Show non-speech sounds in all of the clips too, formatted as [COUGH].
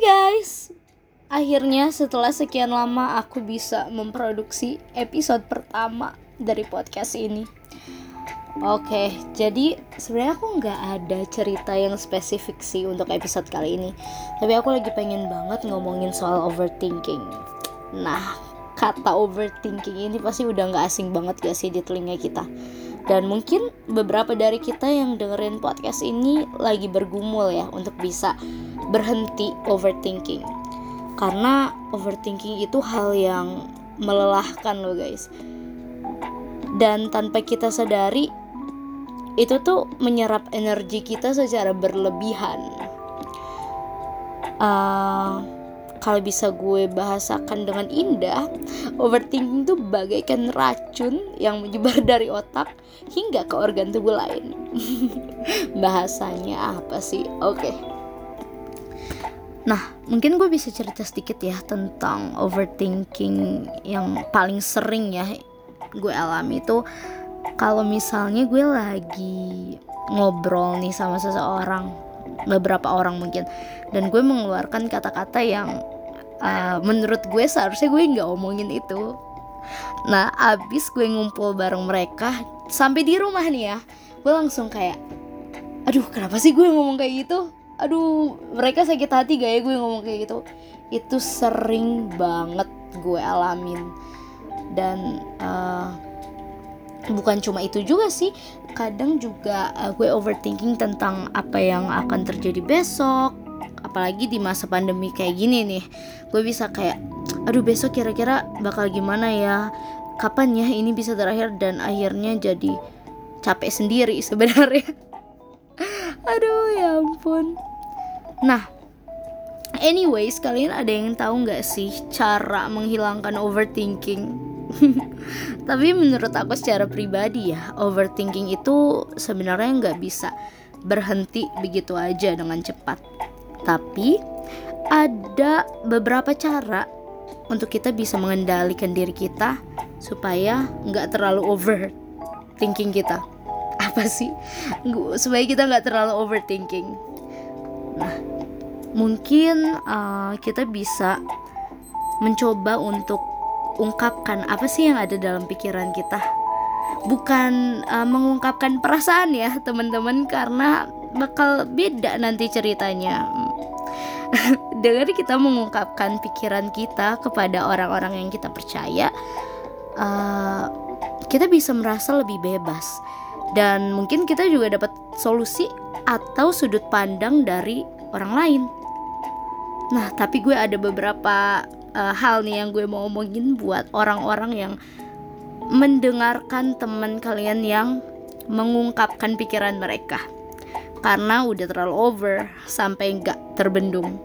guys, akhirnya setelah sekian lama aku bisa memproduksi episode pertama dari podcast ini. Oke, jadi sebenarnya aku nggak ada cerita yang spesifik sih untuk episode kali ini. Tapi aku lagi pengen banget ngomongin soal overthinking. Nah, kata overthinking ini pasti udah nggak asing banget gak sih di telinga kita. Dan mungkin beberapa dari kita yang dengerin podcast ini lagi bergumul ya untuk bisa berhenti overthinking. Karena overthinking itu hal yang melelahkan loh guys. Dan tanpa kita sadari itu tuh menyerap energi kita secara berlebihan. Uh, kalau bisa gue bahasakan dengan indah, overthinking itu bagaikan racun yang menyebar [LAUGHS] dari otak hingga ke organ tubuh lain. [LAUGHS] Bahasanya apa sih? Oke. Nah, mungkin gue bisa cerita sedikit ya tentang overthinking yang paling sering ya gue alami itu kalau misalnya gue lagi ngobrol nih sama seseorang beberapa orang mungkin. Dan gue mengeluarkan kata-kata yang uh, menurut gue seharusnya gue nggak omongin itu. Nah abis gue ngumpul bareng mereka sampai di rumah nih ya gue langsung kayak aduh kenapa sih gue ngomong kayak gitu? Aduh mereka sakit hati gak ya gue ngomong kayak gitu? Itu sering banget gue alamin. Dan uh, bukan cuma itu juga sih kadang juga uh, gue overthinking tentang apa yang akan terjadi besok apalagi di masa pandemi kayak gini nih. Gue bisa kayak aduh besok kira-kira bakal gimana ya? Kapan ya ini bisa terakhir? Dan akhirnya jadi capek sendiri [LAUGHS] sebenarnya. Aduh ya ampun. Nah, anyways, kalian ada yang tahu nggak sih cara menghilangkan overthinking? [LAUGHS] Tapi menurut aku secara pribadi ya, overthinking itu sebenarnya nggak bisa berhenti begitu aja dengan cepat. Tapi ada beberapa cara untuk kita bisa mengendalikan diri kita supaya nggak terlalu overthinking kita. [LAUGHS] Apa sih? Supaya kita nggak terlalu overthinking. Nah, mungkin uh, kita bisa mencoba untuk ungkapkan apa sih yang ada dalam pikiran kita? Bukan uh, mengungkapkan perasaan ya teman-teman karena bakal beda nanti ceritanya. [LAUGHS] Dengan kita mengungkapkan pikiran kita kepada orang-orang yang kita percaya uh, kita bisa merasa lebih bebas. Dan mungkin kita juga dapat solusi atau sudut pandang dari orang lain. Nah, tapi gue ada beberapa uh, hal nih yang gue mau omongin buat orang-orang yang mendengarkan teman kalian yang mengungkapkan pikiran mereka karena udah terlalu over sampai nggak terbendung.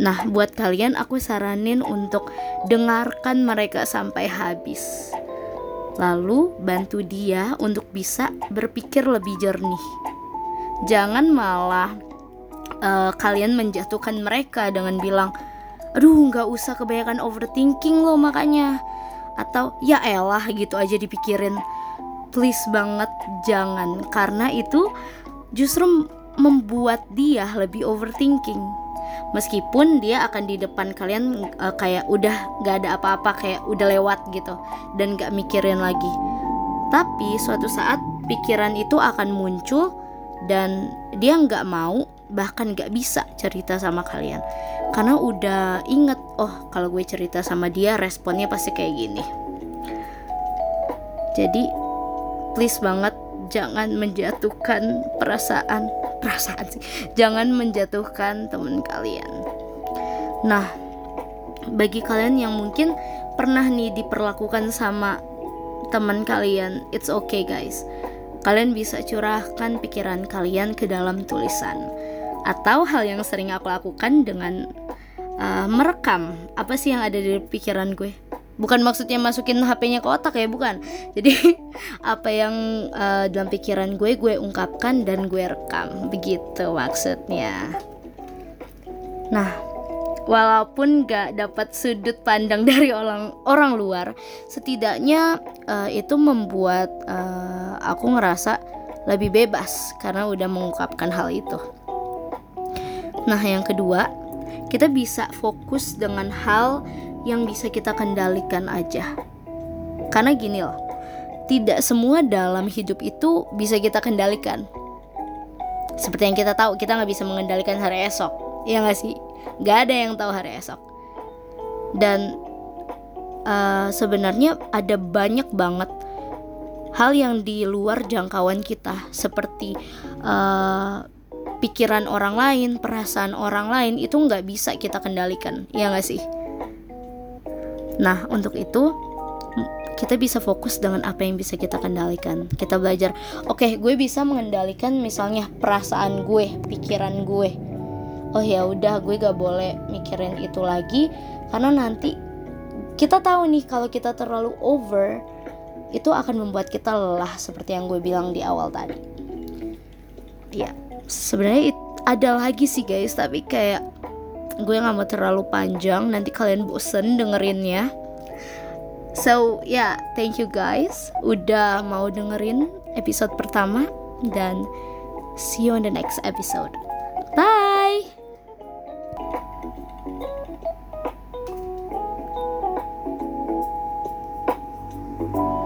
Nah, buat kalian aku saranin untuk dengarkan mereka sampai habis. Lalu bantu dia untuk bisa berpikir lebih jernih. Jangan malah uh, kalian menjatuhkan mereka dengan bilang aduh nggak usah kebanyakan overthinking loh makanya. Atau ya elah gitu aja dipikirin. Please banget jangan. Karena itu justru membuat dia lebih overthinking. Meskipun dia akan di depan kalian uh, kayak udah nggak ada apa-apa kayak udah lewat gitu. Dan nggak mikirin lagi. Tapi suatu saat pikiran itu akan muncul dan dia nggak mau bahkan gak bisa cerita sama kalian karena udah inget oh kalau gue cerita sama dia responnya pasti kayak gini. Jadi please banget jangan menjatuhkan perasaan perasaan sih jangan menjatuhkan temen kalian. Nah bagi kalian yang mungkin pernah nih diperlakukan sama teman kalian it's okay guys. Kalian bisa curahkan pikiran kalian ke dalam tulisan. Atau hal yang sering aku lakukan dengan uh, merekam. Apa sih yang ada di pikiran gue? Bukan maksudnya masukin HP-nya ke otak ya bukan. [LAUGHS] Jadi apa yang uh, dalam pikiran gue gue ungkapkan dan gue rekam. Begitu maksudnya. Nah walaupun gak dapat sudut pandang [LAUGHS] dari orang orang luar setidaknya uh, itu membuat uh, aku ngerasa lebih bebas karena udah mengungkapkan hal itu. Nah, yang kedua, kita bisa fokus dengan hal yang bisa kita kendalikan aja. Karena gini loh tidak semua dalam hidup itu bisa kita kendalikan. Seperti yang kita tahu kita nggak bisa mengendalikan hari esok. Ya nggak sih? Nggak ada yang tahu hari esok. Dan uh, sebenarnya ada banyak banget hal yang di luar jangkauan kita. Seperti uh, pikiran orang lain, perasaan orang lain itu nggak bisa kita kendalikan, ya nggak sih? Nah untuk itu kita bisa fokus dengan apa yang bisa kita kendalikan. Kita belajar, oke, okay, gue bisa mengendalikan misalnya perasaan gue, pikiran gue. Oh ya udah, gue gak boleh mikirin itu lagi karena nanti kita tahu nih kalau kita terlalu over itu akan membuat kita lelah seperti yang gue bilang di awal tadi. Ya, sebenarnya ada lagi sih guys, tapi kayak gue nggak mau terlalu panjang, nanti kalian bosen dengerinnya. So ya, yeah, thank you guys udah mau dengerin episode pertama dan see you on the next episode.